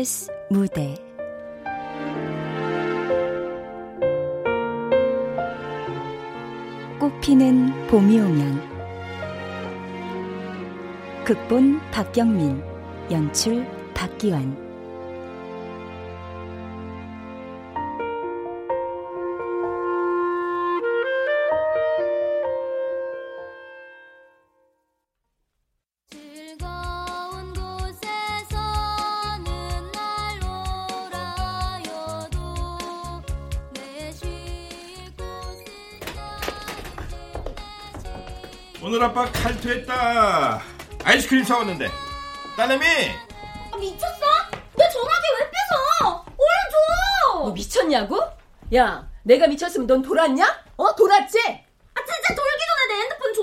KBS 무대. 꽃피는 봄이 오면. 극본 박경민 연출 박기환 아이스크림 사왔는데. 딸내미. 아, 미쳤어? 내 전화기 왜 뺏어? 얼른 줘. 뭐 미쳤냐고? 야, 내가 미쳤으면 넌 돌았냐? 어, 돌았지? 아 진짜 돌기 전에 내 핸드폰 줘.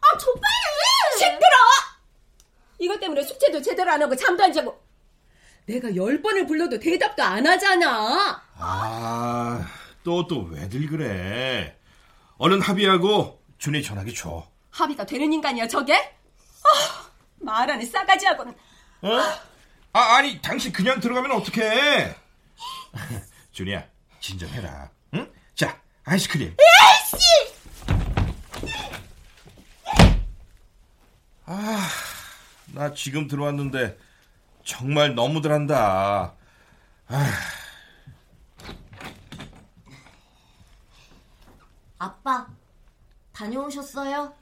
아줘 빨리. 시끄러. 이것 때문에 숙제도 제대로 안 하고 잠도 안 자고. 내가 열 번을 불러도 대답도 안 하잖아. 아, 또 또 왜들 그래? 얼른 합의하고 준이 전화기 줘. 합의가 되는 인간이야 저게? 아, 말하는 싸가지하고는. 어? 아 아니 당신 그냥 들어가면 어떡해? 준이야 진정해라. 응? 자 아이스크림. 에이씨! 아, 나 지금 들어왔는데 정말 너무들 한다. 아. 아빠 다녀오셨어요?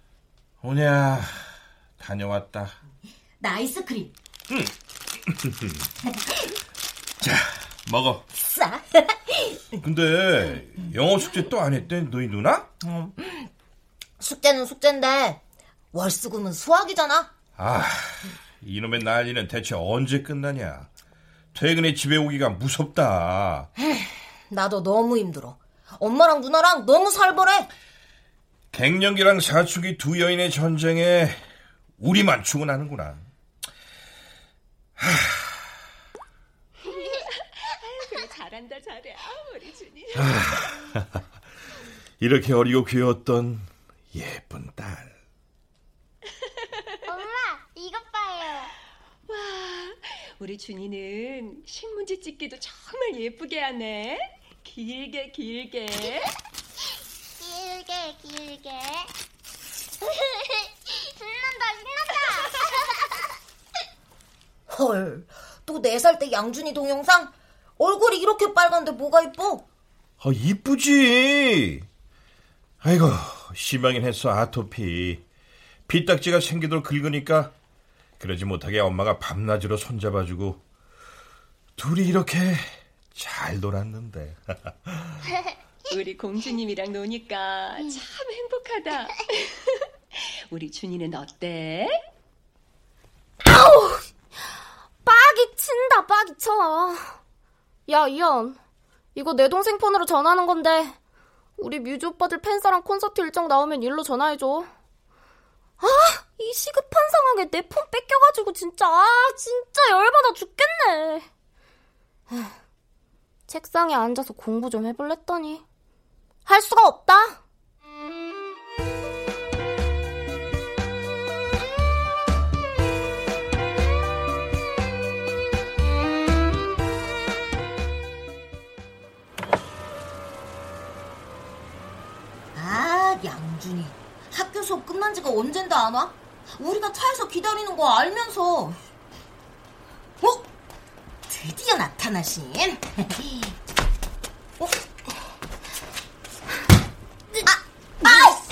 오냐 다녀왔다. 나 아이스크림. 자 먹어. 싸. 근데 영어 숙제 또 안 했대 너희 누나? 숙제는 숙제인데 월수금은 수학이잖아. 아 이놈의 난리는 대체 언제 끝나냐? 퇴근에 집에 오기가 무섭다. 나도 너무 힘들어. 엄마랑 누나랑 너무 살벌해. 갱년기랑 사춘기 두 여인의 전쟁에 우리만 죽어나는구나. 잘한다 잘해. 아, 우리 준이. 이렇게 어리고 귀여웠던 예쁜 딸. 엄마, 이것 봐요. 와, 우리 준이는 신문지 찍기도 정말 예쁘게 하네. 길게 길게. 길게, 길게. 신난다, 신난다. 헐, 또 네 살 때 양준이 동영상? 얼굴이 이렇게 빨간데 뭐가 이뻐? 아, 이쁘지. 아이고, 심하긴 했어, 아토피. 피딱지가 생기도록 긁으니까 그러지 못하게 엄마가 밤낮으로 손잡아주고 둘이 이렇게 잘 놀았는데. 우리 공주님이랑 노니까 참 행복하다. 우리 준이는 어때? 빡이 쳐. 야, 이현. 이거 내 동생 폰으로 전화하는 건데, 우리 뮤즈 오빠들 팬사랑 콘서트 일정 나오면 일로 전화해줘. 아, 이 시급한 상황에 내 폰 뺏겨가지고 진짜, 아, 진짜 열받아 죽겠네. 책상에 앉아서 공부 좀 해볼랬더니, 할 수가 없다. 아, 양준이. 학교 수업 끝난 지가 언젠데 안 와? 우리가 차에서 기다리는 거 알면서. 어? 드디어 나타나신. 어? 아, 아,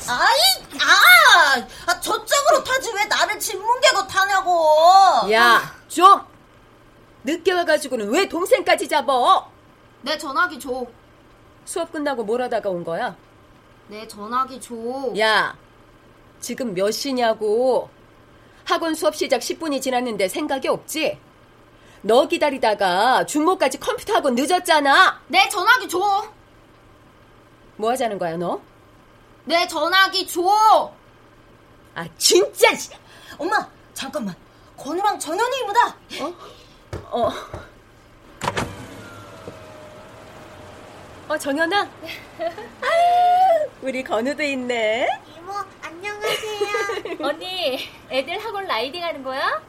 아이, 아, 아, 저쪽으로 타지 왜 나를 진문개고 타냐고. 야, 줘. 늦게 와가지고는 왜 동생까지 잡어? 내 전화기 줘. 수업 끝나고 뭘 하다가 온 거야? 내 전화기 줘. 야, 지금 몇 시냐고. 학원 수업 시작 10분이 지났는데 생각이 없지? 너 기다리다가 준모까지 컴퓨터 학원 늦었잖아. 내 전화기 줘. 뭐 하자는 거야, 너? 내 전화기 줘. 아, 진짜! 엄마, 잠깐만. 건우랑 정연이 이모다. 어. 어, 정연아? 아유, 우리 건우도 있네. 이모, 안녕하세요. 언니, 애들 학원 riding 하는 거야?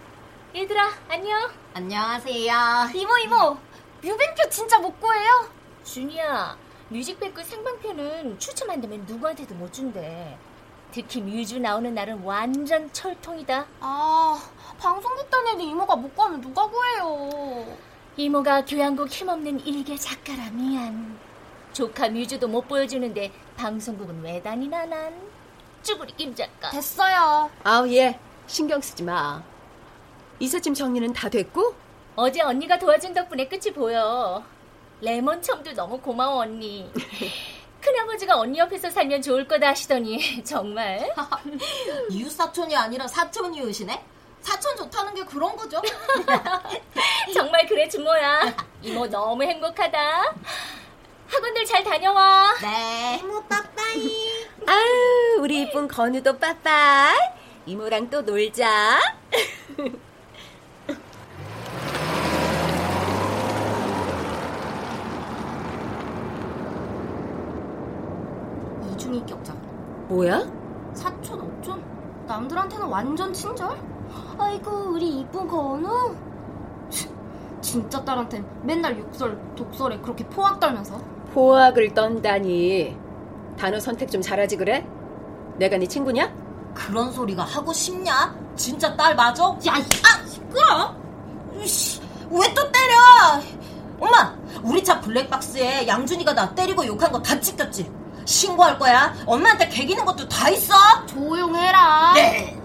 얘들아, 안녕. 안녕하세요. 이모 이모 뮤뱅표 진짜 못 구해요? 준이야, 뮤직뱅크 생방표는 추첨 안 되면 누구한테도 못 준대. 특히 뮤즈 나오는 날은 완전 철통이다. 아 방송국 다니는 이모가 못 구하면 누가 구해요? 이모가 교양곡 힘없는 일개 작가라 미안. 조카 뮤즈도 못 보여주는데 방송국은 왜 다니나 난. 쭈구리 김 작가. 됐어요. 아우 예 신경 쓰지 마. 이삿짐 정리는 다 됐고 어제 언니가 도와준 덕분에 끝이 보여. 레몬 첨도 너무 고마워 언니. 큰아버지가 언니 옆에서 살면 좋을 거다 하시더니 정말 이웃 사촌이 아니라 사촌 이웃이네. 사촌 좋다는 게 그런 거죠? 정말 그래 준모야. 이모 너무 행복하다. 학원들 잘 다녀와. 네. 이모 빠빠이. 아유 우리 이쁜 건우도 빠빠이 이모랑 또 놀자. 이중이 격자. 뭐야? 사촌 오촌? 남들한테는 완전 친절? 아이고 우리 이쁜 건우. 진짜 딸한텐 맨날 욕설 독설에 그렇게 포악 떨면서 포악을 떤다니. 단어 선택 좀 잘하지 그래? 내가 네 친구냐? 그런 소리가 하고 싶냐? 진짜 딸 맞아? 야, 이- 아, 시끄러. 왜 또 때려? 엄마, 우리 차 블랙박스에 양준이가 나 때리고 욕한 거 다 찍혔지? 신고할 거야. 엄마한테 개기는 것도 다 있어. 조용해라. 네.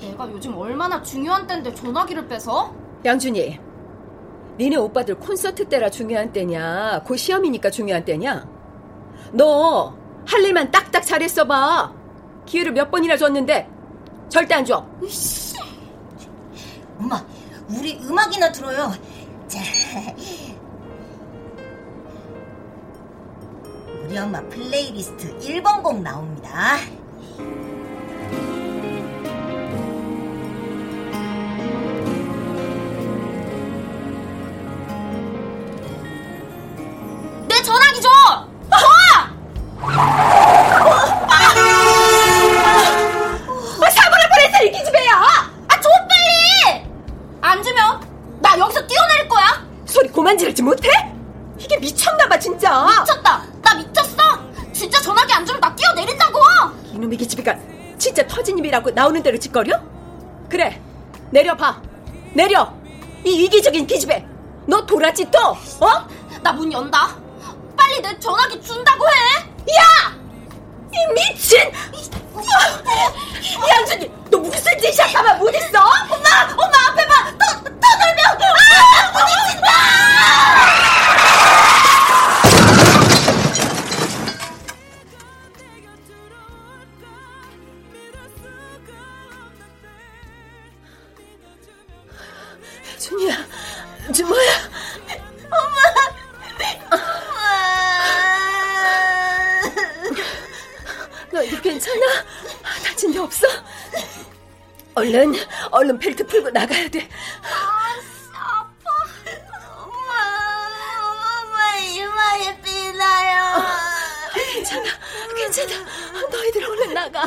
내가 요즘 얼마나 중요한 때인데 전화기를 빼서? 양준이, 니네 오빠들 콘서트 때라 중요한 때냐? 곧 시험이니까 중요한 때냐? 너 할 일만 딱딱 잘했어 봐. 기회를 몇 번이나 줬는데 절대 안 줘. 으이씨. 엄마, 우리 음악이나 들어요. 자. 우리 엄마 플레이리스트 1번 곡 나옵니다. 고만 지르지 못해? 이게 미쳤나봐 진짜. 미쳤다. 나 미쳤어. 진짜 전화기 안 주면 나 뛰어내린다고. 이놈의 기집애가 진짜 터진 입이라고 나오는 대로 짓거려? 그래 내려봐 내려 이 이기적인 기집애 너 돌았지 또? 어? 나 문 연다. 빨리 내 전화기 준다고 해. 야! 이 미친! 양준이, 너 무슨 짓이야? 가만 못 있어? 엄마! 엄마 앞에 봐! 더, 더 놀면! 준이야, 준모야. 너희 괜찮아? 다친 데 없어? 얼른, 얼른 벨트 풀고 나가야 돼. 괜찮아. 너희들 얼른 나가.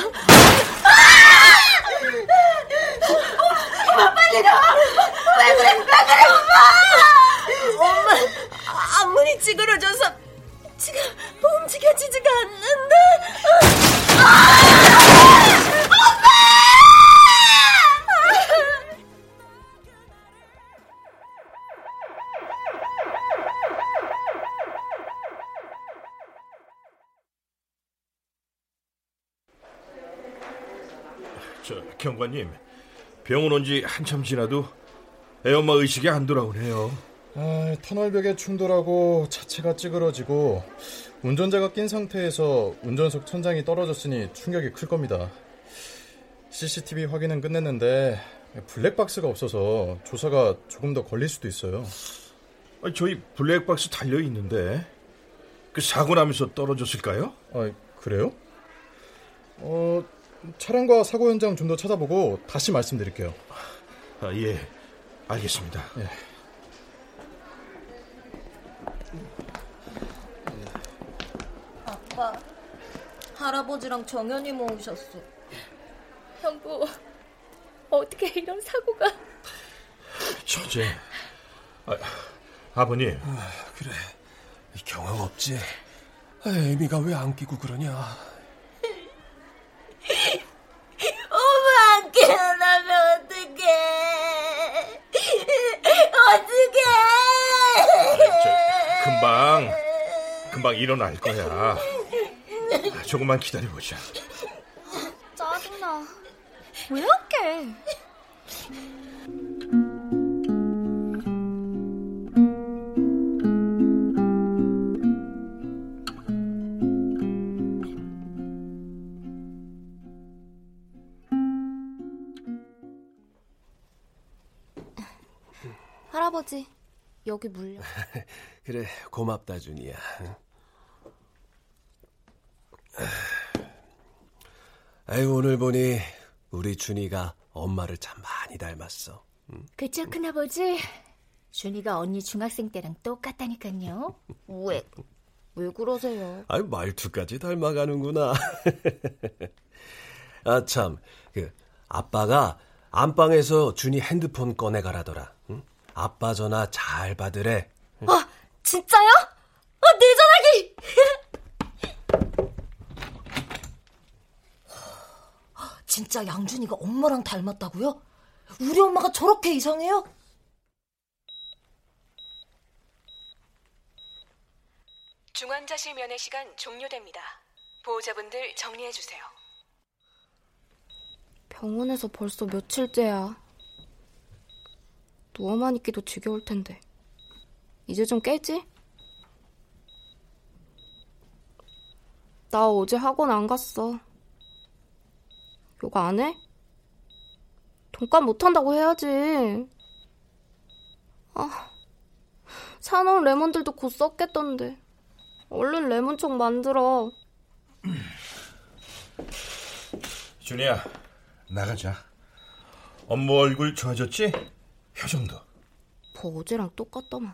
엄마, 빨리 나와! 왜 그래, 왜 그래, 엄마! 엄마, 앞문이 찌그러져서 지금 움직여지지가 않는데. 저 경관님 병원 온 지 한참 지나도 애엄마 의식이 안 돌아오네요. 아, 터널벽에 충돌하고 차체가 찌그러지고 운전자가 낀 상태에서 운전석 천장이 떨어졌으니 충격이 클 겁니다. CCTV 확인은 끝냈는데 블랙박스가 없어서 조사가 조금 더 걸릴 수도 있어요. 아니, 저희 블랙박스 달려 있는데 그 사고 나면서 떨어졌을까요? 아, 그래요? 어, 차량과 사고 현장 좀 더 찾아보고 다시 말씀드릴게요. 아, 예, 알겠습니다. 아빠, 할아버지랑 정연이 모으셨어. 형부 어떻게 이런 사고가 처제. 아, 아버님. 아, 그래. 경황 없지. 아, 애미가 왜 안 끼고 그러냐. 금방 일어날 거야. 조금만 기다려보자. 짜증나. 왜 이렇게? 할아버지, 여기 물려. 그래, 고맙다, 준이야. 아이 오늘 보니 우리 준이가 엄마를 참 많이 닮았어. 응? 그쵸, 큰아버지? 준이가 언니 중학생 때랑 똑같다니까요. 왜? 왜 그러세요? 아이 말투까지 닮아가는구나. 아 참, 그 아빠가 안방에서 준이 핸드폰 꺼내 가라더라. 응? 아빠 전화 잘 받으래. 아, 진짜요? 아, 내 전화기! 진짜 양준이가 엄마랑 닮았다고요? 우리 엄마가 저렇게 이상해요? 중환자실 면회 시간 종료됩니다. 보호자분들 정리해 주세요. 병원에서 벌써 며칠째야. 누워만 있기도 지겨울 텐데. 이제 좀 깨지? 나 어제 학원 안 갔어. 욕안 해? 돈값 못한다고 해야지. 아, 사놓은 레몬들도 곧 썩겠던데. 얼른 레몬청 만들어. 준이야, 나가자. 엄마 얼굴 좋아졌지? 표정도. 뭐 어제랑 똑같더만.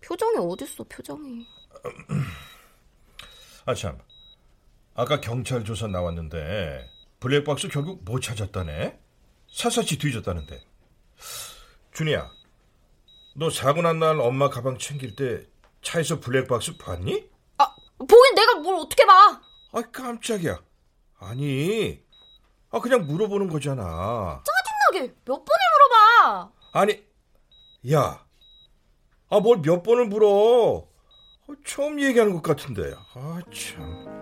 표정이 어딨어, 표정이. 아, 참. 아까 경찰 조사 나왔는데, 블랙박스 결국 못 찾았다네? 사사치 뒤졌다는데. 준이야, 너 사고 난 날 엄마 가방 챙길 때 차에서 블랙박스 봤니? 아, 보긴 내가 뭘 어떻게 봐! 아, 깜짝이야. 아니, 아, 그냥 물어보는 거잖아. 짜증나게 몇 번을 물어봐! 아니, 야, 아, 뭘 몇 번을 물어? 아, 처음 얘기하는 것 같은데. 아, 참.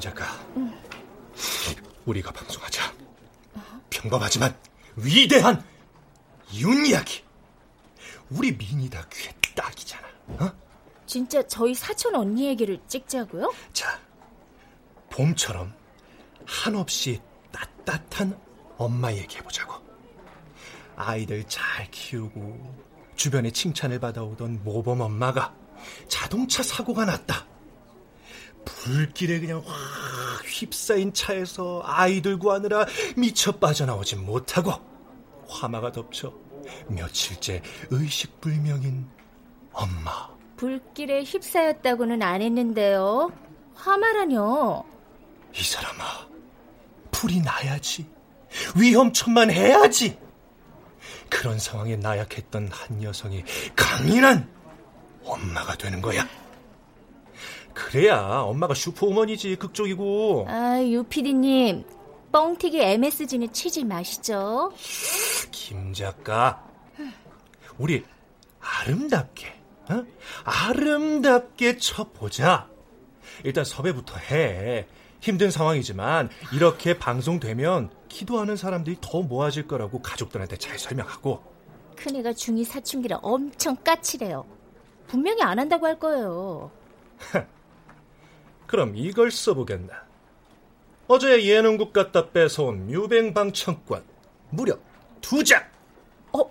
작가, 우리가 방송하자. 평범하지만 위대한 이웃 이야기. 우리 미니다 귀에 딱이잖아. 어? 진짜 저희 사촌 언니 얘기를 찍자고요? 자, 봄처럼 한없이 따뜻한 엄마 얘기해보자고. 아이들 잘 키우고 주변에 칭찬을 받아오던 모범 엄마가 자동차 사고가 났다. 불길에 그냥 확 휩싸인 차에서 아이들 구하느라 미쳐 빠져나오지 못하고 화마가 덮쳐 며칠째 의식불명인 엄마. 불길에 휩싸였다고는 안 했는데요. 화마라뇨. 이 사람아, 불이 나야지. 위험천만 해야지. 그런 상황에 나약했던 한 여성이 강인한 엄마가 되는 거야. 그래야 엄마가 슈퍼우먼이지 극적이고. 아, 유피디님 뻥튀기 MSG는 치지 마시죠. 김 작가, 우리 아름답게, 어? 아름답게 쳐보자. 일단 섭외부터 해. 힘든 상황이지만 이렇게 방송되면 기도하는 사람들이 더 모아질 거라고 가족들한테 잘 설명하고. 큰애가 중2 사춘기라 엄청 까칠해요. 분명히 안 한다고 할 거예요. 그럼 이걸 써보겠나. 어제 예능국 갖다 뺏어온 뮤뱅방청권 무려 두 장. 어,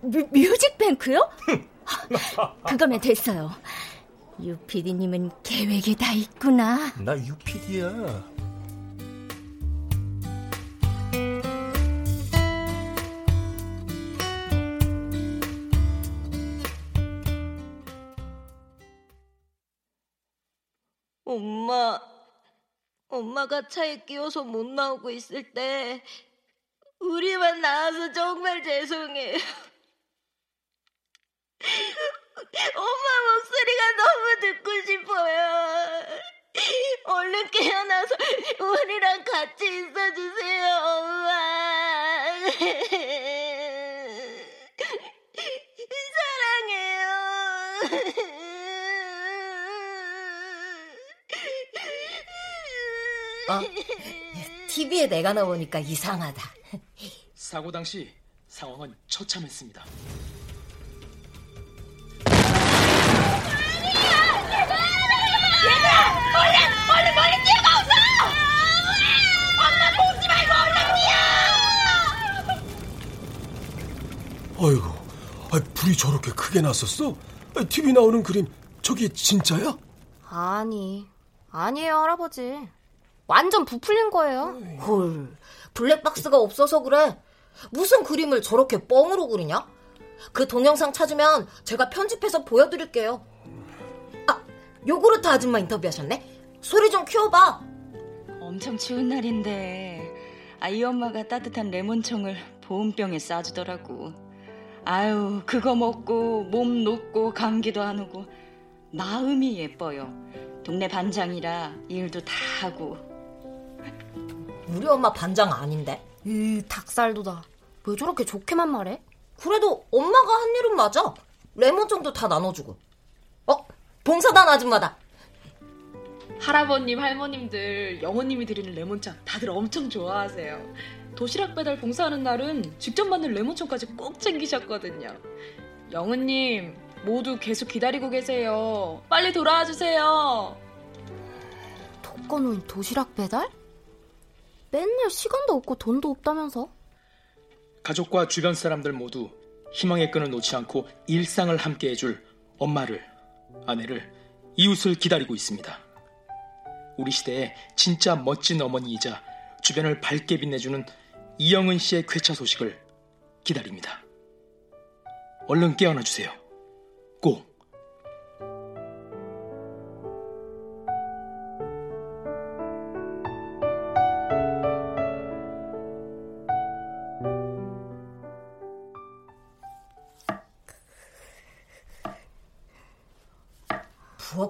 뮤, 뮤직뱅크요? 그거면 됐어요. 유피디님은 계획이 다 있구나. 나 유피디야. 엄마, 엄마가 차에 끼어서 못 나오고 있을 때 우리만 나와서 정말 죄송해요. 엄마 목소리가 너무 듣고 싶어 TV에 내가 나오니까 이상하다. 사고 당시 상황은 처참했습니다. 얘들아! 얼른! 얼른 멀리 뛰어가 없어! 엄마 보지 말고 얼른 뛰어! 어이구, 아, 불이 저렇게 크게 났었어? 아, TV 나오는 그림 저게 진짜야? 아니, 아니에요, 할아버지. 완전 부풀린 거예요. 헐, 블랙박스가 없어서 그래. 무슨 그림을 저렇게 뻥으로 그리냐? 그 동영상 찾으면 제가 편집해서 보여드릴게요. 아, 요구르트 아줌마 인터뷰하셨네? 소리 좀 키워봐. 엄청 추운 날인데 아이 엄마가 따뜻한 레몬청을 보온병에 싸주더라고. 아유 그거 먹고 몸 녹고 감기도 안 오고 마음이 예뻐요. 동네 반장이라 일도 다 하고. 우리 엄마 반장 아닌데? 이 닭살도다. 왜 저렇게 좋게만 말해? 그래도 엄마가 한 일은 맞아. 레몬청도 다 나눠주고. 어? 봉사단 아줌마다. 할아버님, 할머님들, 영호님이 드리는 레몬차 다들 엄청 좋아하세요. 도시락 배달 봉사하는 날은 직접 만든 레몬청까지 꼭 챙기셨거든요. 영은님, 모두 계속 기다리고 계세요. 빨리 돌아와 주세요. 독거노인 도시락 배달? 맨날 시간도 없고 돈도 없다면서? 가족과 주변 사람들 모두 희망의 끈을 놓지 않고 일상을 함께 해줄 엄마를, 아내를, 이웃을 기다리고 있습니다. 우리 시대의 진짜 멋진 어머니이자 주변을 밝게 빛내주는 이영은 씨의 쾌차 소식을 기다립니다. 얼른 깨어나 주세요.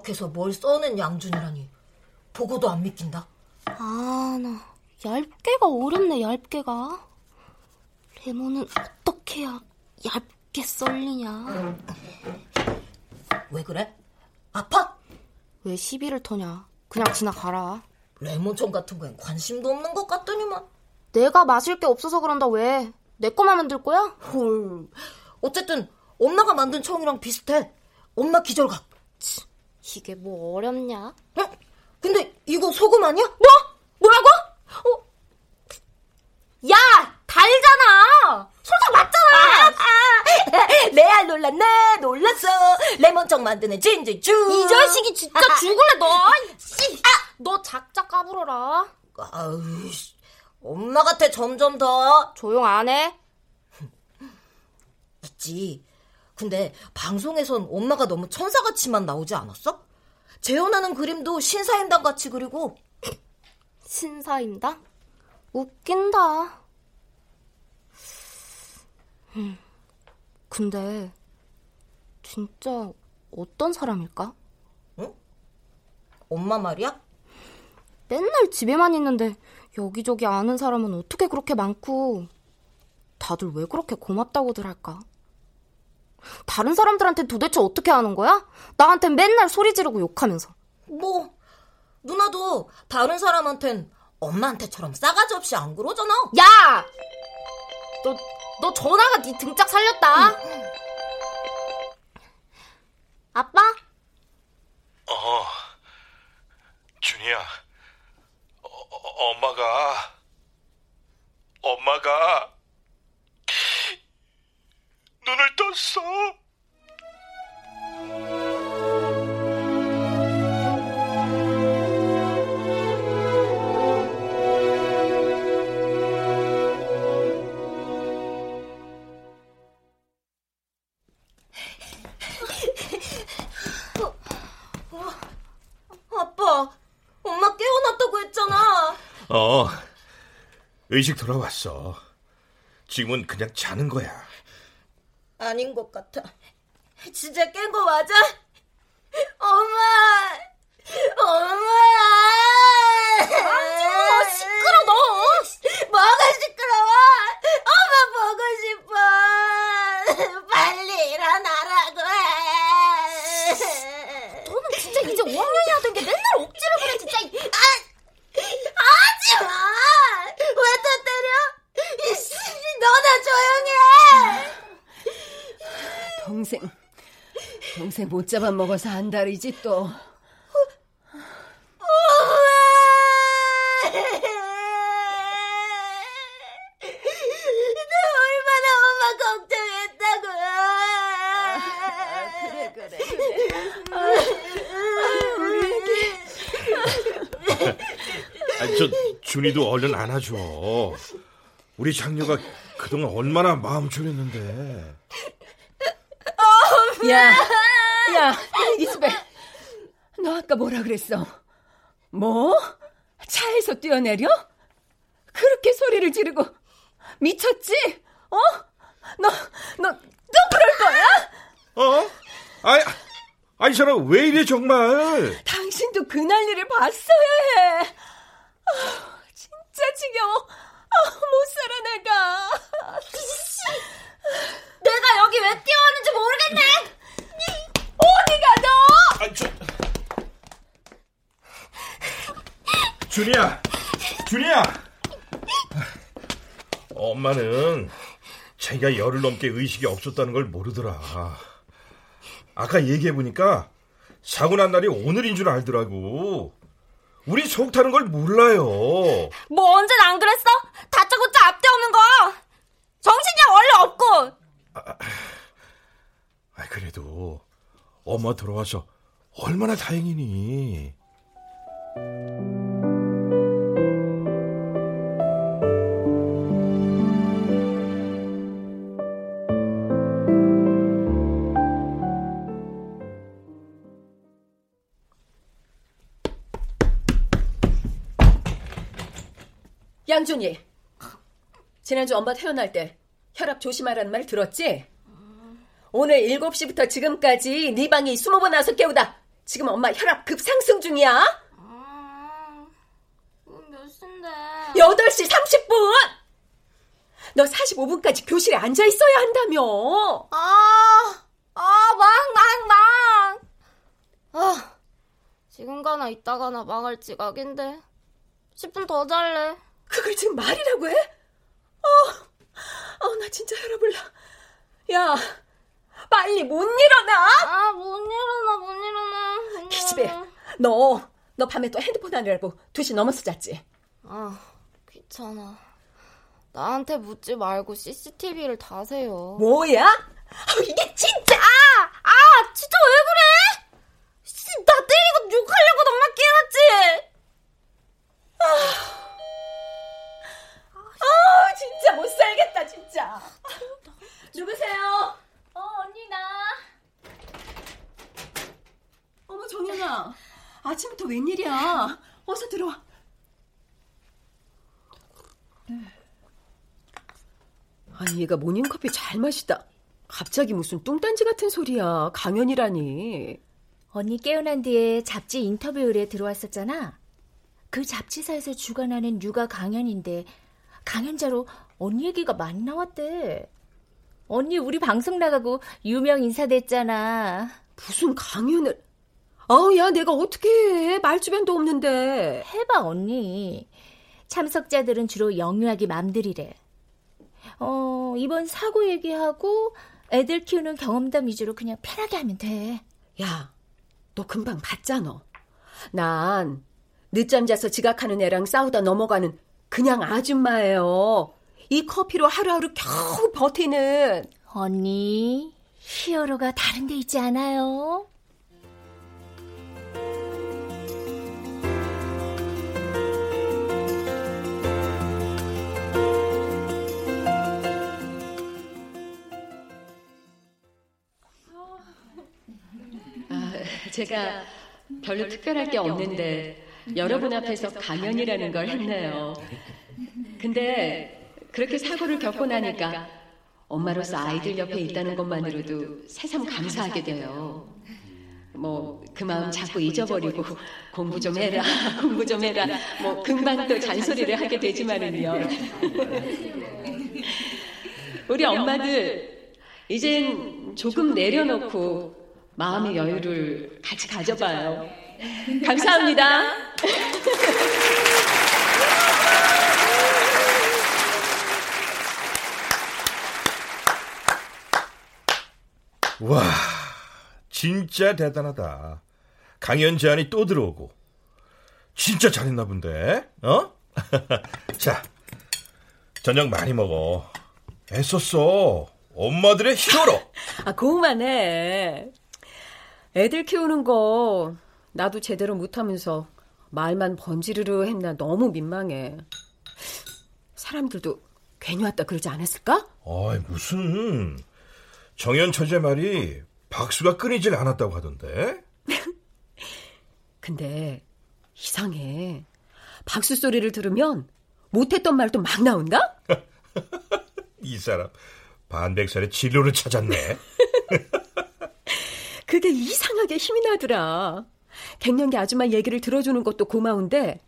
부엌에서 뭘 써낸 양준이라니. 보고도 안 믿긴다. 아, 나 얇게가 어렵네, 얇게가. 레몬은 어떻게 해야 얇게 썰리냐? 왜 그래? 아파? 왜 시비를 터냐? 그냥 지나가라. 레몬청 같은 거엔 관심도 없는 것 같더니만. 내가 마실 게 없어서 그런다, 왜? 내 거만 만들 거야? 헐. 어쨌든 엄마가 만든 청이랑 비슷해. 엄마 기절각. 이게 뭐 어렵냐? 어? 근데 이거 소금 아니야? 뭐? 뭐라고? 어? 야, 달잖아. 솔직 맞잖아. 아, 아. 레알 놀랐네. 놀랐어. 레몬청 만드는 진주주. 이 자식이 진짜 죽을래 너. 씨. 아, 너 작작 까불어라. 아유, 엄마 같아 점점 더. 조용 안 해? 있지. 근데 방송에선 엄마가 너무 천사같이만 나오지 않았어? 재현하는 그림도 신사임당 같이 그리고 신사임당? 웃긴다. 음, 근데 진짜 어떤 사람일까? 응? 엄마 말이야? 맨날 집에만 있는데 여기저기 아는 사람은 어떻게 그렇게 많고 다들 왜 그렇게 고맙다고들 할까? 다른 사람들한테 도대체 어떻게 하는 거야? 나한텐 맨날 소리 지르고 욕하면서. 뭐, 누나도 다른 사람한텐 엄마한테처럼 싸가지 없이 안 그러잖아. 야! 너, 너 전화가 네 등짝 살렸다. 응. 아빠? 어, 준이야. 어, 어, 엄마가, 엄마가, 눈을 떴어. 어, 어 의식 돌아왔어. 지금은 그냥 자는 거야. 아닌 것 같아. 진짜 깬 거 맞아? 엄마! 엄마! 아, 시끄러, 너! 뭐가 시끄러워? 엄마 보고 싶어! 빨리 일어나라고 해! 너는 진짜 이제 5학년이나 된 게 맨날 억지로 그래, 진짜. 아, 하지 마! 왜 또 때려? 이씨, 너나 조용해! 동생, 동생 못 잡아먹어서 안달이지 또. 나 얼마나 엄마 걱정했다고. 그래, 그래. 아니, 저 준이도 얼른 안아줘. 우리 장녀가 그동안 얼마나 마음 졸였는데. 야, 야, 이스벨. 너 아까 뭐라 그랬어? 뭐? 차에서 뛰어내려? 그렇게 소리를 지르고 미쳤지? 어? 너, 너, 너 그럴 거야? 어? 아이, 아이 사람 왜 이래 정말? 당신도 그 난리를 봤어야 해. 아, 진짜 지겨워. 아, 못 살아 내가. 여기 왜 뛰어왔는지 모르겠네. 어디가 너? 아, 저... 준이야, 준이야. 엄마는 자기가 열흘 넘게 의식이 없었다는 걸 모르더라. 아까 얘기해 보니까 사고 난 날이 오늘인 줄 알더라고. 우리 속 타는 걸 몰라요. 뭐 언젠 안 그랬어? 다짜고짜 앞뒤 없는 거. 정신이 원래 없고. 아, 그래도 엄마 돌아와서 얼마나 다행이니. 양준이, 지난주 엄마 태어날 때 혈압 조심하라는 말 들었지? 오늘 7시부터 지금까지 네 방에 20번 와서 깨우다. 지금 엄마 혈압 급상승 중이야. 몇 시인데? 8시 30분! 너 45분까지 교실에 앉아 있어야 한다며. 아, 아, 망, 망, 망. 아, 지금 가나 이따 가나 망할 지각인데. 10분 더 잘래. 그걸 지금 말이라고 해? 어, 어, 나 진짜 혈압 올라. 야, 빨리 못 일어나? 아, 못 일어나, 못 일어나. 못 기집애, 일어나. 너, 너 밤에 또 핸드폰 하느라고 2시 넘어서 잤지? 아, 귀찮아. 나한테 묻지 말고 CCTV를 다세요. 뭐야? 아, 이게 진짜! 아! 아! 진짜 왜 그래? 씨, 나 때리고 욕하려고 너만 깨웠지? 아, 진짜 못 살겠다, 진짜. 누구세요? 어, 언니 나. 어머, 정연아. 아침부터 웬일이야? 어서 들어와. 아니, 얘가 모닝커피 잘 마시다. 갑자기 무슨 뚱딴지 같은 소리야. 강연이라니. 언니 깨어난 뒤에 잡지 인터뷰 의뢰 들어왔었잖아. 그 잡지사에서 주관하는 육아 강연인데 강연자로 언니 얘기가 많이 나왔대. 언니 우리 방송 나가고 유명 인사 됐잖아. 무슨 강연을. 아우, 야, 내가 어떻게 해. 말주변도 없는데. 해봐, 언니. 참석자들은 주로 영유아기 맘들이래. 어, 이번 사고 얘기하고 애들 키우는 경험담 위주로 그냥 편하게 하면 돼. 야, 너 금방 봤잖아. 난 늦잠 자서 지각하는 애랑 싸우다 넘어가는 그냥 아줌마예요. 이 커피로 하루하루 겨우 버티는. 언니, 히어로가 다른 데 있지 않아요? 아, 제가 별로 특별할 게 없는데 여러분 앞에서 강연이라는 걸 했네요. 근데 그렇게 사고를 겪고 나니까 엄마로서 아이들 옆에 있다는 것만으로도 새삼 감사하게 돼요. 뭐 그 마음 자꾸 잊어버리고 공부 좀 해라, 공부 좀 해라. 뭐 금방 또 잔소리를 하게 되지만은요. 우리 엄마들 이젠 조금 내려놓고 마음의 여유를 같이 가져봐요. 감사합니다. 와, 진짜 대단하다. 강연 제안이 또 들어오고. 진짜 잘했나 본데, 어? 자, 저녁 많이 먹어. 애썼어. 엄마들의 히어로. 아, 고만해. 애들 키우는 거 나도 제대로 못하면서 말만 번지르르 했나 너무 민망해. 사람들도 괜히 왔다 그러지 않았을까? 어이, 무슨. 정연 처제 말이 박수가 끊이질 않았다고 하던데. 근데 이상해. 박수 소리를 들으면 못했던 말도 막 나온다? 이 사람 반백살의 진로를 찾았네. 그게 이상하게 힘이 나더라. 갱년기 아줌마 얘기를 들어주는 것도 고마운데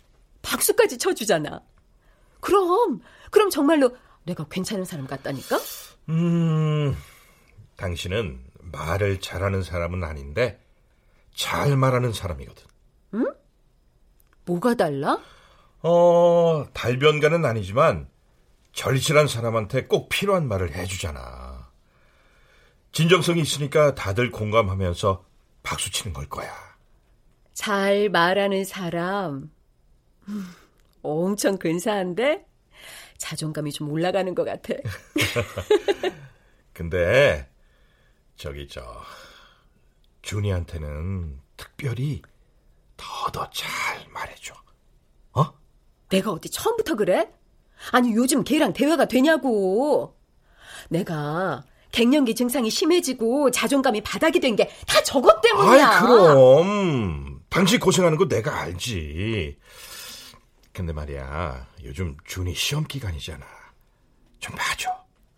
박수까지 쳐주잖아. 그럼 그럼 정말로 내가 괜찮은 사람 같다니까? 음, 당신은 말을 잘하는 사람은 아닌데 잘 말하는 사람이거든. 응? 뭐가 달라? 어, 달변가는 아니지만 절실한 사람한테 꼭 필요한 말을 해주잖아. 진정성이 있으니까 다들 공감하면서 박수 치는 걸 거야. 잘 말하는 사람. 음, 엄청 근사한데? 자존감이 좀 올라가는 것 같아. 근데, 저기, 저, 준이한테는 특별히 더더 잘 말해줘. 어? 내가 어디 처음부터 그래? 아니, 요즘 걔랑 대화가 되냐고. 내가 갱년기 증상이 심해지고 자존감이 바닥이 된 게 다 저것 때문이야. 아이, 그럼. 당신 고생하는 거 내가 알지. 근데 말이야, 요즘 준이 시험 기간이잖아. 좀 봐줘.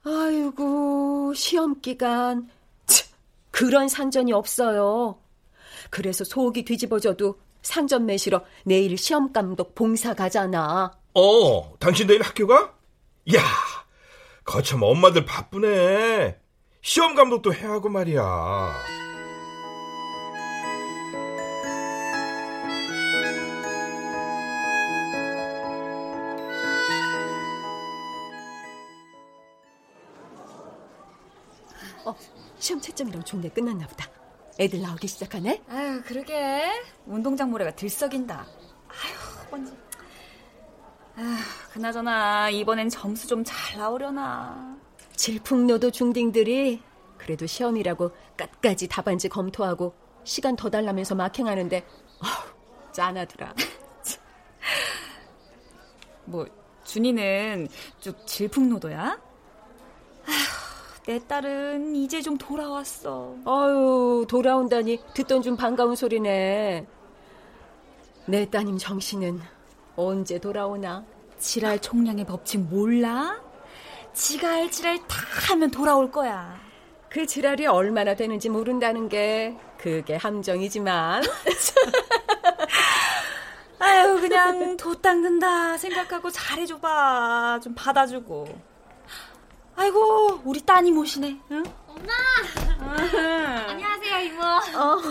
아이고, 시험 기간. 치, 그런 상전이 없어요. 그래서 속이 뒤집어져도 상전 매시러 내일 시험 감독 봉사 가잖아. 어, 당신 내일 학교 가? 야, 거참 엄마들 바쁘네. 시험 감독도 해야 하고 말이야. 시험 채점이랑 종례 끝났나 보다. 애들 나오기 시작하네? 아유, 그러게. 운동장 모래가 들썩인다. 아유, 먼지. 아휴, 그나저나 이번엔 점수 좀 잘 나오려나. 질풍노도 중딩들이 그래도 시험이라고 끝까지 답안지 검토하고 시간 더 달라면서 마킹하는데 어우, 짠하더라. 뭐 준이는 쭉 질풍노도야? 아휴, 내 딸은 이제 좀 돌아왔어. 아유, 돌아온다니 듣던 좀 반가운 소리네. 내 따님 정신은 언제 돌아오나? 지랄 총량의 법칙 몰라? 지가 할 지랄 다 하면 돌아올 거야. 그 지랄이 얼마나 되는지 모른다는 게 그게 함정이지만. 아유, 그냥 도 닦는다 생각하고 잘해줘봐. 좀 받아주고. 아이고, 우리 따님 오시네, 응? 엄마! 안녕하세요, 이모. 어,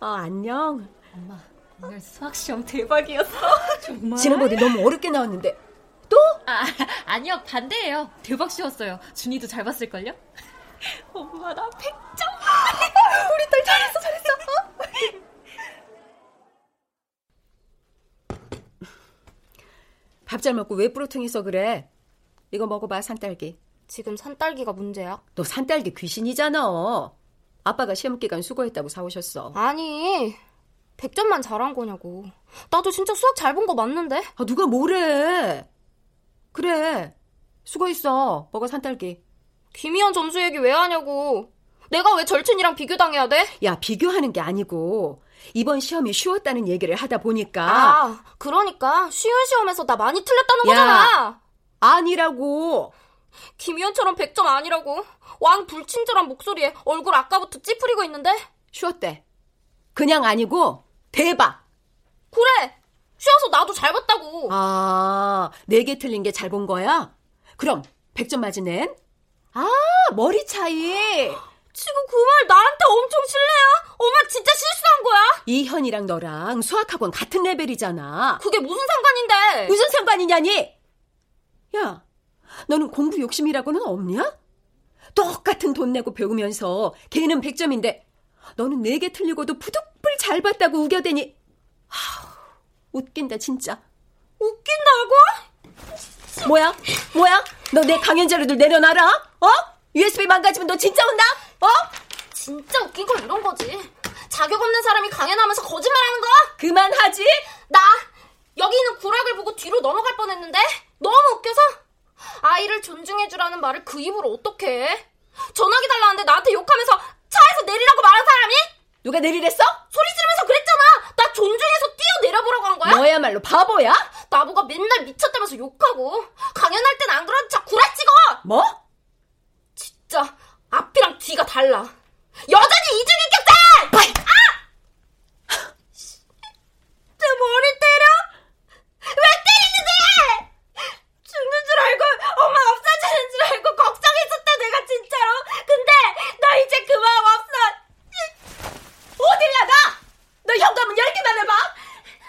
어, 안녕. 엄마, 오늘 수학 시험 대박이었어. 정말? 지난번에 너무 어렵게 나왔는데. 또? 아, 아니요, 반대예요. 대박 쉬웠어요. 준이도 잘 봤을 걸요? 엄마, 나 100점! 우리 딸 잘했어, 잘했어! 밥 잘 먹고 왜 뿌러퉁해서 그래? 이거 먹어봐, 산딸기. 지금 산딸기가 문제야? 너 산딸기 귀신이잖아. 아빠가 시험 기간 수고했다고 사오셨어. 아니, 100점만 잘한 거냐고. 나도 진짜 수학 잘 본 거 맞는데? 아, 누가 뭐래? 그래. 수고했어. 먹어, 산딸기. 기미한 점수 얘기 왜 하냐고. 내가 왜 절친이랑 비교당해야 돼? 야, 비교하는 게 아니고 이번 시험이 쉬웠다는 얘기를 하다 보니까 아, 그러니까 쉬운 시험에서 나 많이 틀렸다는 거잖아. 아니라고. 김희연처럼 100점 아니라고. 왕 불친절한 목소리에 얼굴 아까부터 찌푸리고 있는데. 쉬웠대. 그냥 아니고 대박. 그래. 쉬워서 나도 잘 봤다고. 아, 네 개 틀린 게 잘 본 거야? 그럼 100점 맞은 앤? 아, 머리 차이. 지금 그 말 나한테 엄청 실례야? 엄마 진짜 실수한 거야? 이현이랑 너랑 수학학원 같은 레벨이잖아. 그게 무슨 상관인데? 무슨 상관이냐니? 야, 너는 공부 욕심이라고는 없냐? 똑같은 돈 내고 배우면서 걔는 100점인데 너는 4개 틀리고도 부득불 잘 봤다고 우겨대니 하, 웃긴다 진짜. 웃긴다고? 뭐야? 뭐야? 너 내 강연 자료들 내려놔라. 어? USB 망가지면 너 진짜 온다? 어? 진짜 웃긴 건 이런 거지. 자격 없는 사람이 강연하면서 거짓말하는 거? 그만하지. 나 여기 있는 구락을 보고 뒤로 넘어갈 뻔했는데 너무 웃겨서 아이를 존중해주라는 말을 그 입으로 어떻게 해? 전화기 달라는데 나한테 욕하면서 차에서 내리라고 말한 사람이? 누가 내리랬어? 소리 지르면서 그랬잖아. 나 존중해서 뛰어 내려보라고 한 거야? 너야말로 바보야? 나보고 맨날 미쳤다면서 욕하고 강연할 땐 안 그러는 척 구라치고. 뭐? 진짜 앞이랑 뒤가 달라. 여전히 이중인격자야! 아! 내 머리 때려? 왜 알고 엄마 없어지는 줄 알고 걱정했었다 내가 진짜로. 근데 나 이제 그 마음 없어. 어딜 나가? 너 현관문 열기만 해봐.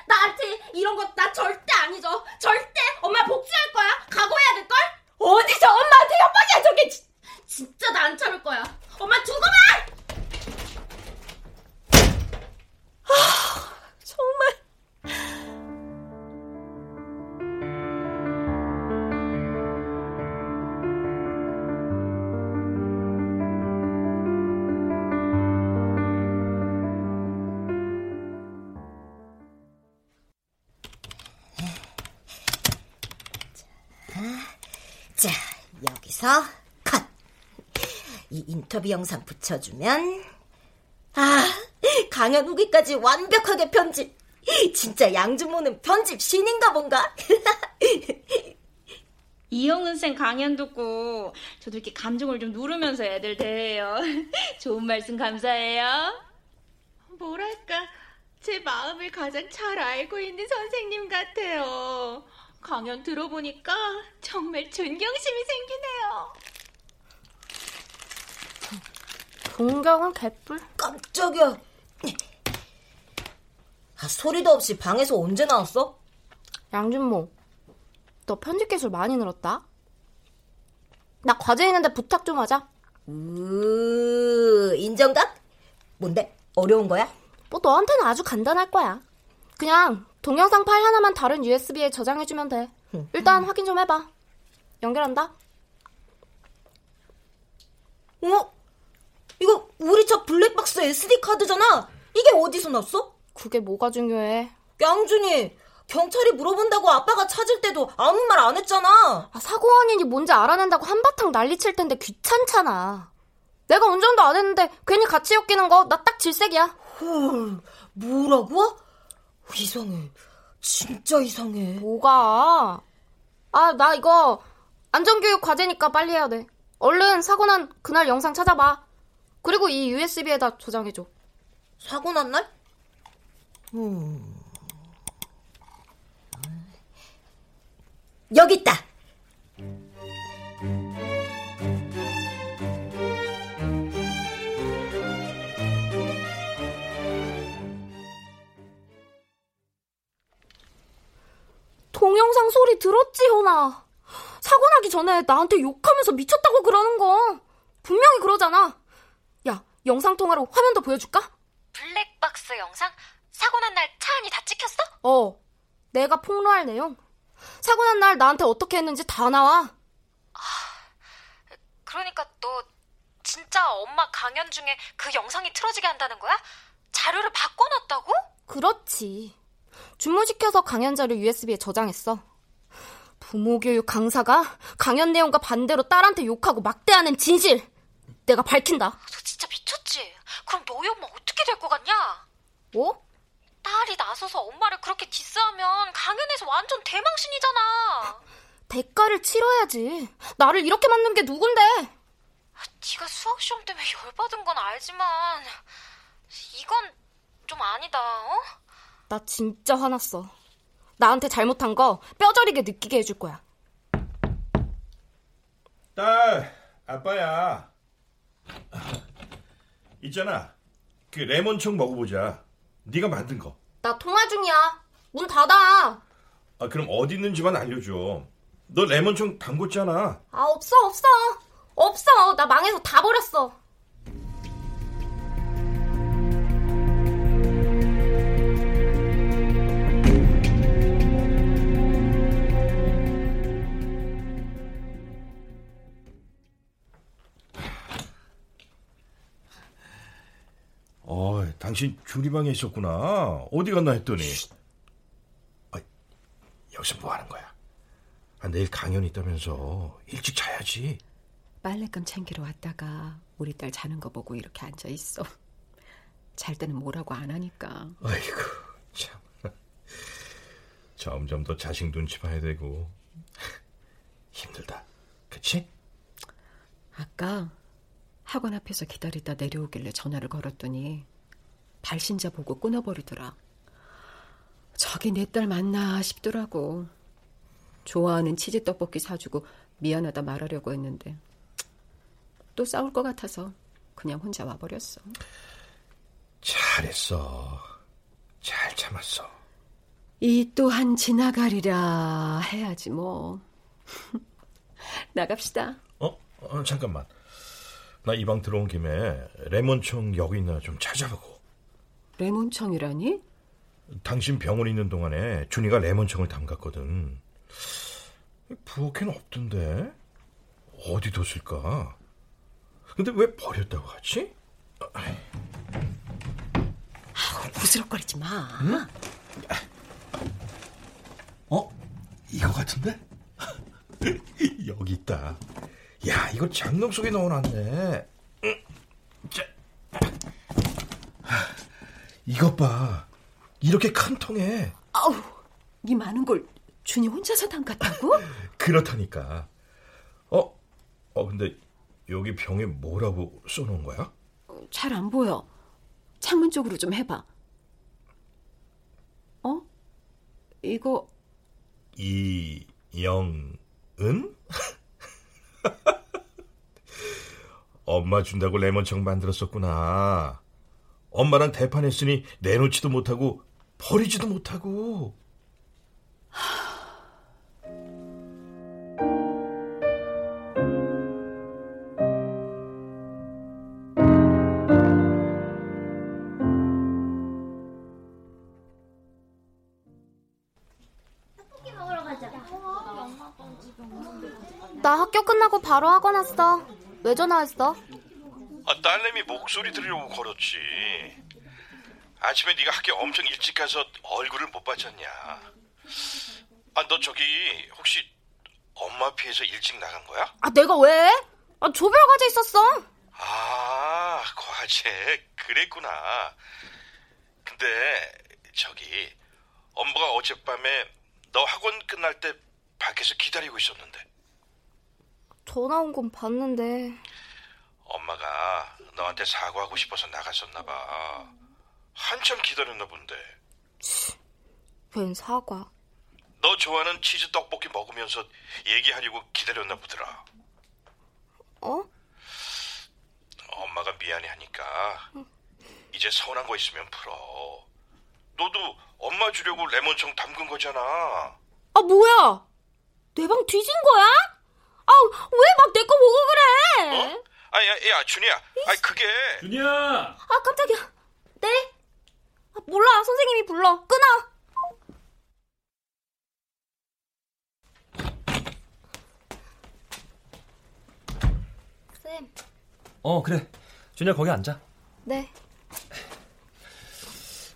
나한테 이런 거 나 절대 안 잊어. 절대 엄마 복수할 거야. 각오해야 될 걸? 어디서 엄마한테 협박이야 저게? 진짜 나 안 참을 거야. 엄마 두고 봐. 아, 정말. 자, 여기서 컷. 이 인터뷰 영상 붙여주면 아, 강연 후기까지 완벽하게 편집. 진짜 양준모는 편집 신인가 뭔가. 이영은 쌤 강연 듣고 저도 이렇게 감정을 좀 누르면서 애들 대해요. 좋은 말씀 감사해요. 뭐랄까 제 마음을 가장 잘 알고 있는 선생님 같아요. 강연 들어보니까 정말 존경심이 생기네요. 존경은 개뿔. 깜짝이야. 아, 소리도 없이 방에서 언제 나왔어? 양준모, 너 편집 기술 많이 늘었다. 나 과제 있는데 부탁 좀 하자. 으, 인정각? 뭔데? 어려운 거야? 뭐 너한테는 아주 간단할 거야. 그냥 동영상 파일 하나만 다른 USB에 저장해주면 돼. 일단 확인 좀 해봐. 연결한다. 어? 이거 우리 차 블랙박스 SD 카드잖아. 이게 어디서 났어? 그게 뭐가 중요해? 양준이 경찰이 물어본다고 아빠가 찾을 때도 아무 말 안 했잖아. 아, 사고 원인이 뭔지 알아낸다고 한바탕 난리칠 텐데 귀찮잖아. 내가 운전도 안 했는데 괜히 같이 엮이는 거 나 딱 질색이야. 헐, 뭐라고? 이상해. 진짜 이상해. 뭐가? 아, 나 이거 안전교육 과제니까 빨리 해야 돼. 얼른 사고 난 그날 영상 찾아봐. 그리고 이 USB에다 저장해줘. 사고 난 날? 음. 여기 있다. 동영상 소리 들었지, 현아? 사고 나기 전에 나한테 욕하면서 미쳤다고 그러는 거. 분명히 그러잖아. 야, 영상통화로 화면도 보여줄까? 블랙박스 영상? 사고 난 날 차 안이 다 찍혔어? 어. 내가 폭로할 내용. 사고 난 날 나한테 어떻게 했는지 다 나와. 그러니까 너 진짜 엄마 강연 중에 그 영상이 틀어지게 한다는 거야? 자료를 바꿔놨다고? 그렇지. 주문시켜서 강연 자료 USB에 저장했어. 부모 교육 강사가 강연 내용과 반대로 딸한테 욕하고 막대하는 진실. 내가 밝힌다. 너 진짜 미쳤지? 그럼 너희 엄마 어떻게 될 것 같냐? 뭐? 딸이 나서서 엄마를 그렇게 디스하면 강연에서 완전 대망신이잖아. 대가를 치러야지. 나를 이렇게 만든 게 누군데? 네가 수학 시험 때문에 열받은 건 알지만 이건 좀 아니다. 어? 나 진짜 화났어. 나한테 잘못한 거 뼈저리게 느끼게 해줄 거야. 딸, 아빠야. 있잖아. 그 레몬청 먹어보자. 네가 만든 거. 나 통화 중이야. 문 닫아. 아, 그럼 어디 있는지만 알려줘. 너 레몬청 담궜잖아. 아, 없어, 없어. 없어. 나 망해서 다 버렸어. 당신 주리방에 있었구나. 어디 갔나 했더니. 아, 여기서 뭐 하는 거야? 아, 내일 강연 있다면서 일찍 자야지. 빨랫감 챙기러 왔다가 우리 딸 자는 거 보고 이렇게 앉아 있어. 잘 때는 뭐라고 안 하니까. 아이고, 참. 점점 더 자식 눈치 봐야 되고. 힘들다. 그치? 아까 학원 앞에서 기다리다 내려오길래 전화를 걸었더니 발신자 보고 끊어버리더라. 저기 내 딸 맞나 싶더라고. 좋아하는 치즈 떡볶이 사주고 미안하다 말하려고 했는데 또 싸울 것 같아서 그냥 혼자 와버렸어. 잘했어. 잘 참았어. 이 또한 지나가리라 해야지 뭐. 나갑시다. 어? 어 잠깐만. 나 이 방 들어온 김에 레몬청 여기 있나 좀 찾아보고. 레몬청이라니? 당신 병원 있는 동안에 준이가 레몬청을 담갔거든. 부엌에는 없던데 어디 뒀을까? 근데 왜 버렸다고 하지? 아우, 부스럭거리지 마. 응? 어? 이거 같은데? 여기 있다. 야, 이거 장롱 속에 넣어놨네. 자, 이것 봐. 이렇게 큰 통에. 아우, 이 많은 걸 준이 혼자서 담갔다고? 그렇다니까. 어? 어, 근데 여기 병에 뭐라고 써놓은 거야? 잘안 보여. 창문 쪽으로 좀 해봐. 어? 이거 이영은? 엄마 준다고 레몬청 만들었었구나. 엄마랑 대판했으니 내놓지도 못하고 버리지도 못하고. 나 학교 끝나고 바로 학원 왔어. 왜 전화했어? 아, 딸내미 목소리 들으려고 걸었지. 아침에 네가 학교 엄청 일찍 가서 얼굴을 못 봤잖냐. 아, 너 저기 혹시 엄마 피해서 일찍 나간 거야? 아, 내가 왜? 아, 조별 과제 있었어. 아, 과제 그랬구나. 근데 저기 엄마가 어젯밤에 너 학원 끝날 때 밖에서 기다리고 있었는데. 전화 온 건 봤는데. 엄마가 너한테 사과하고 싶어서 나갔었나 봐. 한참 기다렸나 본데. 웬 사과? 너 좋아하는 치즈 떡볶이 먹으면서 얘기하려고 기다렸나 보더라. 어? 엄마가 미안해 하니까 이제 서운한 거 있으면 풀어. 너도 엄마 주려고 레몬청 담근 거잖아. 아, 뭐야? 내 방 뒤진 거야? 아, 왜 막 내 거 보고 그래? 어? 아, 야, 야, 준이야. 아, 그게. 준이야! 아, 깜짝이야. 네? 아, 몰라. 선생님이 불러. 끊어. 쌤. 어, 그래. 준이야, 거기 앉아. 네.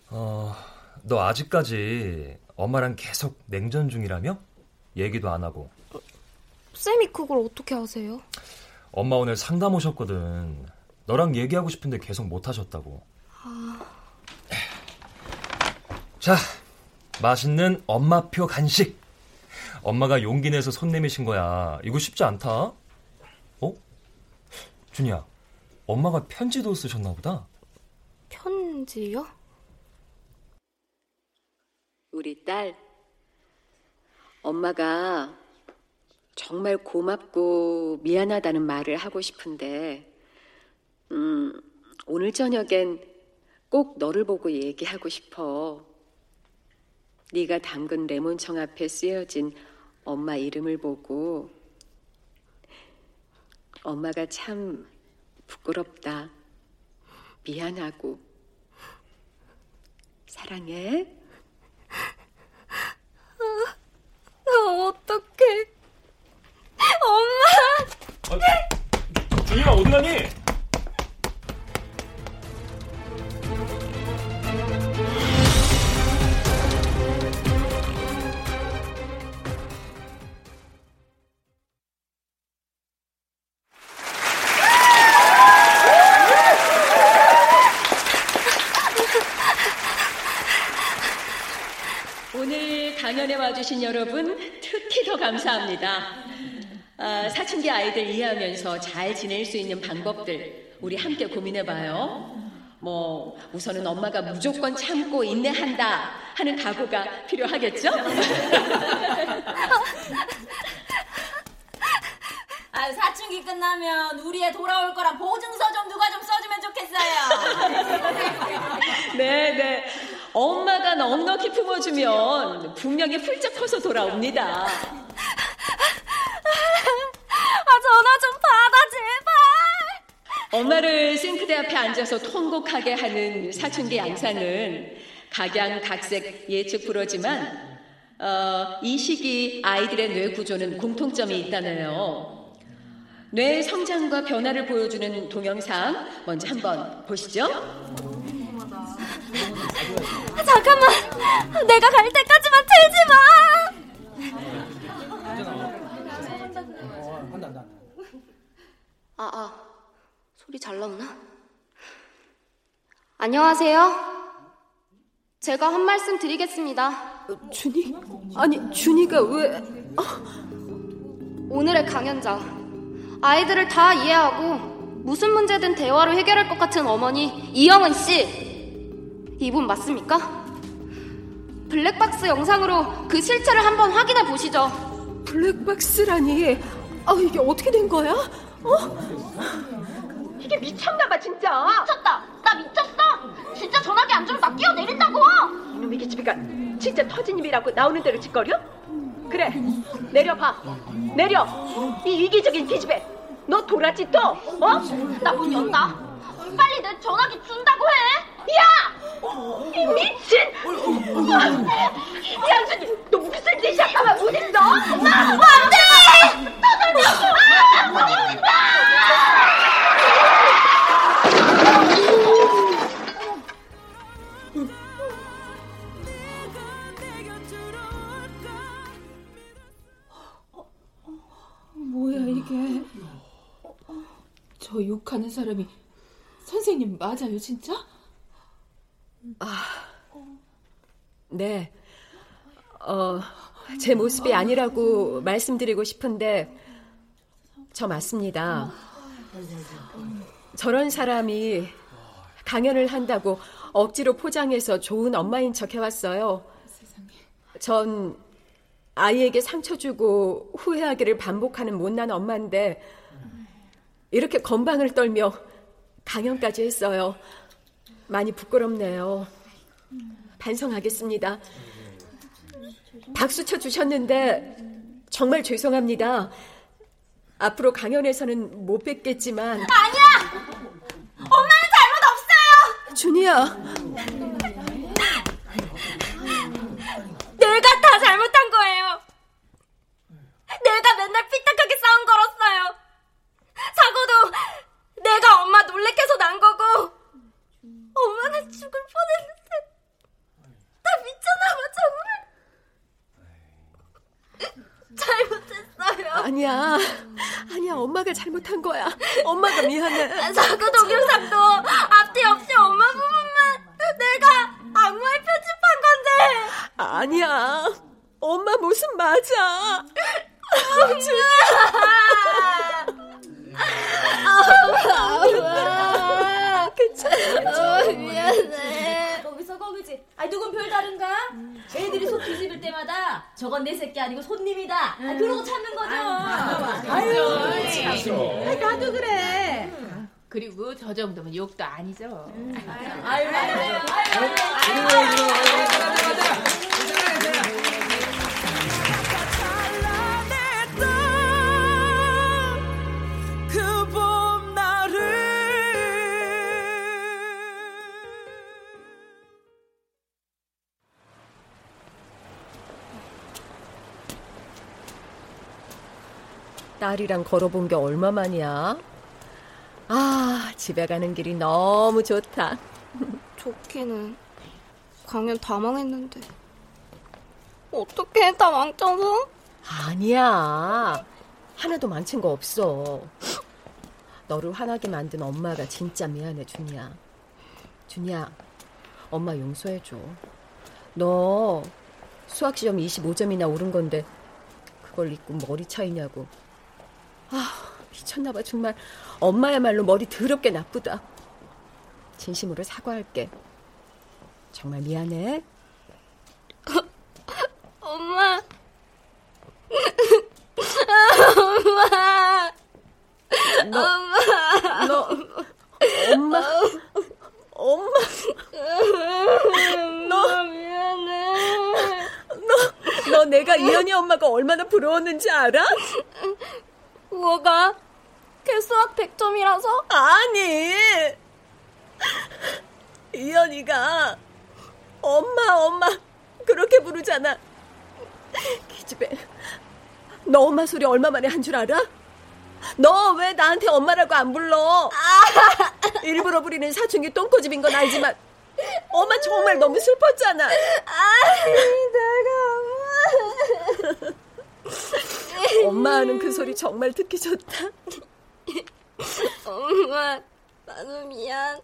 어, 너 아직까지 엄마랑 계속 냉전 중이라며? 얘기도 안 하고. 쌤이 그걸 어떻게 아세요? 엄마 오늘 상담 오셨거든. 너랑 얘기하고 싶은데 계속 못 하셨다고. 아, 자, 맛있는 엄마표 간식. 엄마가 용기 내서 손 내미신 거야. 이거 쉽지 않다. 어? 준이야, 엄마가 편지도 쓰셨나 보다. 편지요? 우리 딸, 엄마가 정말 고맙고 미안하다는 말을 하고 싶은데, 음, 오늘 저녁엔 꼭 너를 보고 얘기하고 싶어. 네가 담근 레몬청 앞에 쓰여진 엄마 이름을 보고 엄마가 참 부끄럽다. 미안하고 사랑해. 나 어떡해. 엄마! 아, 준이야, 어디 가니? 와주신 여러분 특히 더 감사합니다. 아, 사춘기 아이들 이해하면서 잘 지낼 수 있는 방법들 우리 함께 고민해봐요. 뭐 우선은 엄마가 무조건 참고 인내한다 하는 각오가 필요하겠죠? 아, 사춘기 끝나면 우리 애 돌아올 거라 보증서 좀 누가 좀 써주면 좋겠어요. 네, 네. 엄마가 넉넉히 품어주면 분명히 훌쩍 커서 돌아옵니다. 아, 전화 좀 받아, 제발! 엄마를 싱크대 앞에 앉아서 통곡하게 하는 사춘기 양상은 각양각색 예측 불허지만 어, 이 시기 아이들의 뇌 구조는 공통점이 있다네요. 뇌 성장과 변화를 보여주는 동영상 먼저 한번 보시죠. 잠깐만, 내가 갈 때까지만 틀지 마. 아, 아, 소리 잘 나오나? 안녕하세요. 제가 한 말씀 드리겠습니다. 준이? 아니, 준이가 왜? 오늘의 강연자. 아이들을 다 이해하고 무슨 문제든 대화로 해결할 것 같은 어머니 이영은 씨. 이분 맞습니까? 블랙박스 영상으로 그 실체를 한번 확인해 보시죠. 블랙박스라니? 아, 이게 어떻게 된 거야? 어? 이게 미쳤나봐, 진짜. 미쳤다. 나 미쳤어. 진짜 전화기 안 주면 나 뛰어내린다고. 이놈의 기집애가 진짜 터진 입이라고 나오는 대로 짓거려? 그래, 내려봐. 내려. 이 이기적인 기집애. 너 돌았지 또? 어? 나문 연다. 빨리 내 전화기 준다 맞아요 진짜? 아, 네. 어, 제 모습이 아니라고 말씀드리고 싶은데, 저 맞습니다. 저런 사람이 강연을 한다고 억지로 포장해서 좋은 엄마인 척 해왔어요. 전 아이에게 상처 주고 후회하기를 반복하는 못난 엄마인데, 이렇게 건방을 떨며 강연까지 했어요. 많이 부끄럽네요. 반성하겠습니다. 박수 쳐 주셨는데 정말 죄송합니다. 앞으로 강연에서는 못 뵙겠지만 아니야! 엄마는 잘못 없어요! 준이야. 내가 다 잘못한 거예요. 내가 맨날 삐딱하게 싸움 걸었어요. 사고도 내가 엄마 놀래켜서 난 거고. 엄마는 죽을 뻔했는데. 나 미쳤나봐 정말. 잘못했어요. 아니야. 아니야 엄마가 잘못한 거야. 엄마가 미안해. 사고 동영상도 앞뒤 없이 엄마 부분만 내가 악마에 편집한 건데. 아니야. 엄마 모습 맞아. 아, 괜찮아. 미안해. 거기서 거기지. 아, 누군 별다른가? 애들이 속 때마다 저건 내 새끼 아니고 손님이다. 아, 그러고 찾는 거죠. 아유, 나도 그래. 그리고 저 정도면 욕도 아니죠. 아유, 아유, 딸이랑 걸어본 게 얼마만이야? 아, 집에 가는 길이 너무 좋다. 좋기는 강연 다 망했는데 어떻게 다 망쳐서? 아니야. 하나도 망친 거 없어. 너를 화나게 만든 엄마가 진짜 미안해, 준이야. 준이야, 엄마 용서해줘. 너 수학 시험 25점이나 오른 건데 그걸 잊고 머리 차이냐고. 아, 미쳤나봐, 정말. 엄마야말로 머리 더럽게 나쁘다. 진심으로 사과할게. 정말 미안해. 엄마. 엄마. 너, 엄마. 너, 엄마. 엄마. 너 미안해. 너, 너 내가 이현이 엄마가 얼마나 부러웠는지 알아? 뭐가? 걔 수학 100점이라서? 아니. 이현이가 엄마 엄마 그렇게 부르잖아. 기집애. 너 엄마 소리 얼마 만에 한 줄 알아? 너 왜 나한테 엄마라고 안 불러? 일부러 부리는 사춘기 똥꼬집인 건 알지만 엄마 정말 너무 슬펐잖아. 아이, 내가 엄마. 엄마 하는 그 소리 정말 듣기 좋다. 엄마, 나도 미안.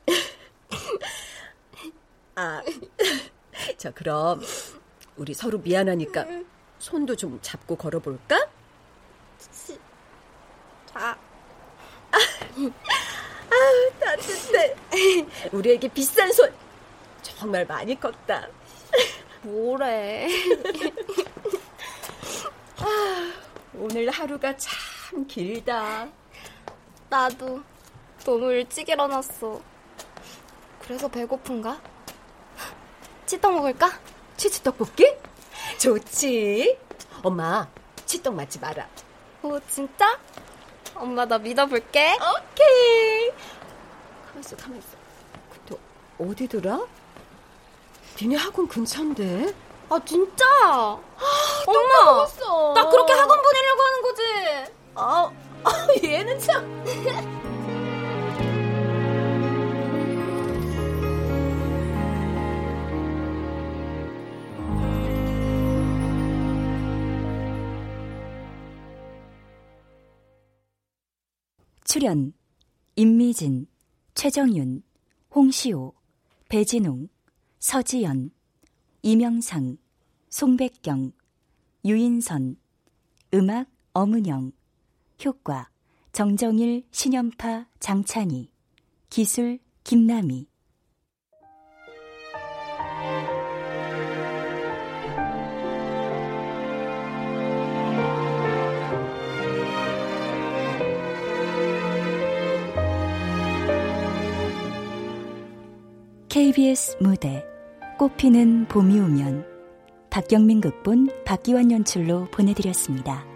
아, 자 그럼 우리 서로 미안하니까 손도 좀 잡고 걸어볼까? 자. 아우 따뜻해. 우리 에게 비싼 손 정말 많이 컸다. 뭐래? 아, 오늘 하루가 참 길다. 나도 너무 일찍 일어났어. 그래서 배고픈가? 치떡 먹을까? 치즈 떡볶이? 좋지. 엄마 치떡 맞지 마라. 오 진짜? 엄마 나 믿어볼게. 오케이. 가만있어 가만있어. 근데 어디더라? 니네 학원 근처인데. 아 진짜? 아, 엄마. 나 그렇게 학원 보내려고 하는 거지? 아, 아 얘는 참. 출연 임미진, 최정윤, 홍시호, 배진웅, 서지연, 이명상, 송백경, 유인선, 음악 엄은영, 효과 정정일, 신연파, 장찬희, 기술 김남희. KBS 무대 꽃피는 봄이 오면 박경민 극본 박기환 연출로 보내드렸습니다.